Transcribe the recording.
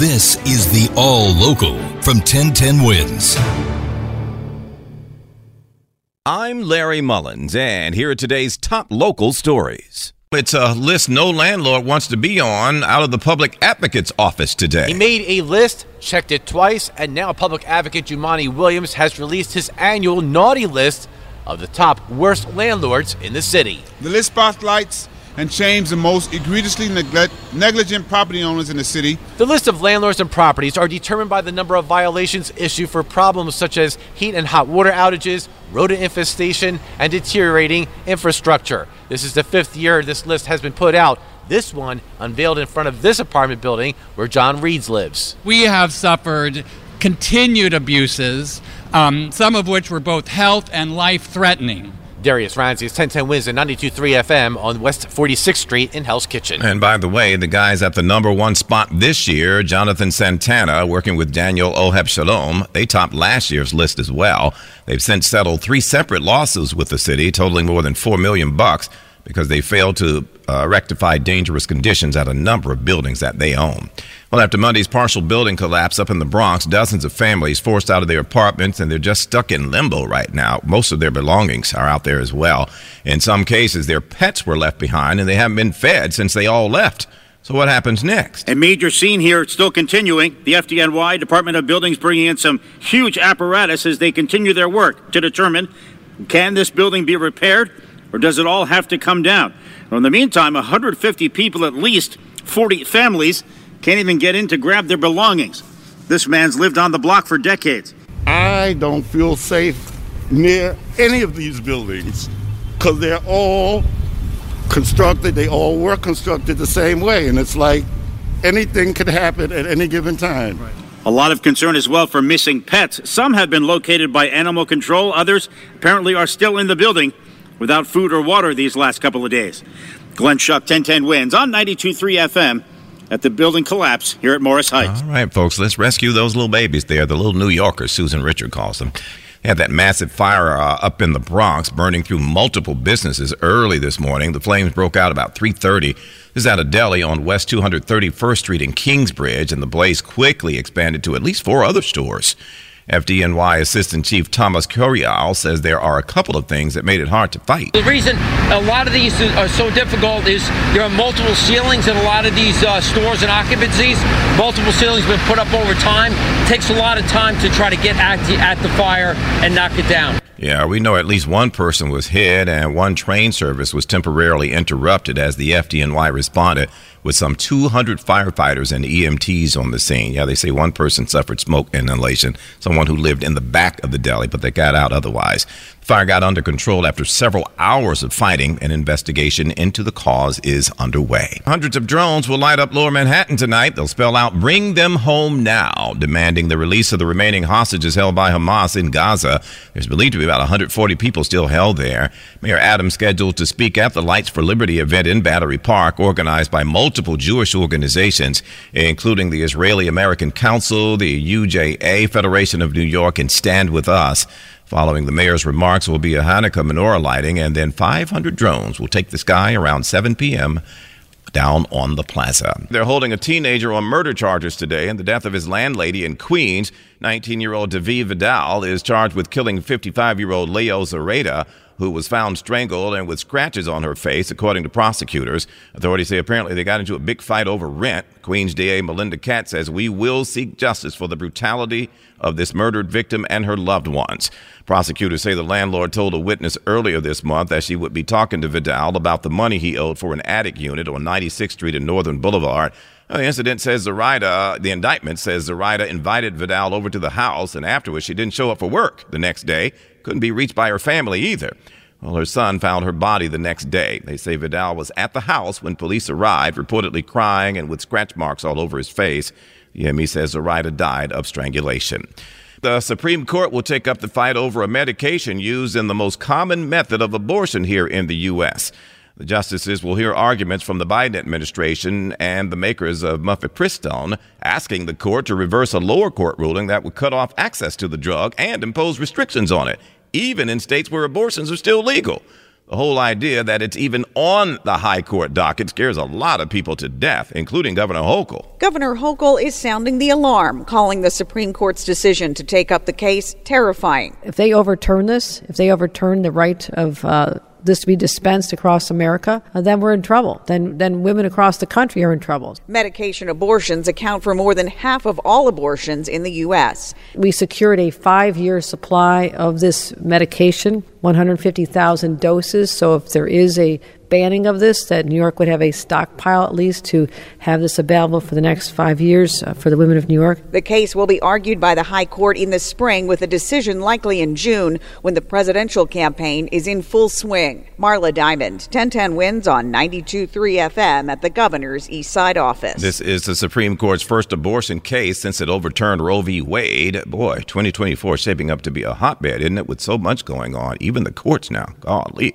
This is the All Local from 1010 Wins. I'm Larry Mullins, and here are today's top local stories. It's a list no landlord wants to be on out of the public advocate's office today. He made a list, checked it twice, and now public advocate Jumaane Williams has released his annual naughty list of the top worst landlords in the city. The list spotlights and shames the most egregiously neglect, negligent property owners in the city. The list of landlords and properties are determined by the number of violations issued for problems such as heat and hot water outages, rodent infestation, and deteriorating infrastructure. This is the fifth year this list has been put out. This one unveiled in front of this apartment building where John Reeds lives. We have suffered continued abuses, um, some of which were both health and life threatening. Darius Ramsey's 1010 Wins and 92.3 FM on West 46th Street in Hell's Kitchen. And by the way, the guys at the number one spot this year, Jonathan Santana, working with Daniel Ohebshalom, they topped last year's list as well. They've since settled three separate lawsuits with the city, totaling more than four million bucks because they failed to uh, rectify dangerous conditions at a number of buildings that they own. Well, after Monday's partial building collapse up in the Bronx, dozens of families forced out of their apartments and they're just stuck in limbo right now. Most of their belongings are out there as well. In some cases, their pets were left behind and they haven't been fed since they all left. So what happens next? A major scene here, still continuing. The FDNY Department of Buildings bringing in some huge apparatus as they continue their work to determine can this building be repaired or does it all have to come down? Well, in the meantime, 150 people, at least 40 families, can't even get in to grab their belongings. This man's lived on the block for decades. I don't feel safe near any of these buildings because they're all constructed, they all were constructed the same way. And it's like anything could happen at any given time. Right. A lot of concern as well for missing pets. Some have been located by animal control, others apparently are still in the building without food or water these last couple of days. Glenn Schuck, 1010 wins on 92.3 FM at the building collapse here at Morris Heights. All right, folks, let's rescue those little babies there, the little New Yorkers, Susan Richard calls them. They had that massive fire uh, up in the Bronx, burning through multiple businesses early this morning. The flames broke out about 3:30. This is at a deli on West 231st Street in Kingsbridge, and the blaze quickly expanded to at least four other stores. FDNY Assistant Chief Thomas Curial says there are a couple of things that made it hard to fight. The reason a lot of these are so difficult is there are multiple ceilings in a lot of these uh, stores and occupancies. Multiple ceilings have been put up over time. It takes a lot of time to try to get at the, at the fire and knock it down. Yeah, we know at least one person was hit and one train service was temporarily interrupted as the FDNY responded with some 200 firefighters and EMTs on the scene. Yeah, they say one person suffered smoke inhalation, someone who lived in the back of the deli, but they got out otherwise. Fire got under control after several hours of fighting. An investigation into the cause is underway. Hundreds of drones will light up lower Manhattan tonight. They'll spell out Bring Them Home Now, demanding the release of the remaining hostages held by Hamas in Gaza. There's believed to be about 140 people still held there. Mayor Adams scheduled to speak at the Lights for Liberty event in Battery Park, organized by multiple Jewish organizations, including the Israeli American Council, the UJA, Federation of New York, and Stand With Us. Following the mayor's remarks will be a Hanukkah menorah lighting, and then 500 drones will take the sky around 7 p.m. down on the plaza. They're holding a teenager on murder charges today and the death of his landlady in Queens. 19 year old David Vidal is charged with killing 55 year old Leo Zareta, who was found strangled and with scratches on her face, according to prosecutors. Authorities say apparently they got into a big fight over rent. Queens DA Melinda Katz says we will seek justice for the brutality of this murdered victim and her loved ones. Prosecutors say the landlord told a witness earlier this month that she would be talking to Vidal about the money he owed for an attic unit on 96th Street and Northern Boulevard. The incident says Zoraida, uh, the indictment says Zoraida invited Vidal over to the house, and afterwards she didn't show up for work the next day couldn't be reached by her family either. Well, her son found her body the next day. They say Vidal was at the house when police arrived, reportedly crying and with scratch marks all over his face. The ME says Zoraida died of strangulation. The Supreme Court will take up the fight over a medication used in the most common method of abortion here in the U.S. The justices will hear arguments from the Biden administration and the makers of mifepristone, asking the court to reverse a lower court ruling that would cut off access to the drug and impose restrictions on it, even in states where abortions are still legal. The whole idea that it's even on the high court docket scares a lot of people to death, including Governor Hochul. Governor Hochul is sounding the alarm, calling the Supreme Court's decision to take up the case terrifying. If they overturn this, if they overturn the right of uh, this to be dispensed across America, uh, then we're in trouble. Then, then women across the country are in trouble. Medication abortions account for more than half of all abortions in the U.S. We secured a five year supply of this medication, 150,000 doses. So if there is a banning of this, that New York would have a stockpile at least to have this available for the next five years uh, for the women of New York. The case will be argued by the High Court in the spring with a decision likely in June when the presidential campaign is in full swing. Marla Diamond, 1010 wins on 92.3 FM at the governor's East Side office. This is the Supreme Court's first abortion case since it overturned Roe v. Wade. Boy, 2024 shaping up to be a hotbed, isn't it, with so much going on? Even the courts now. Golly.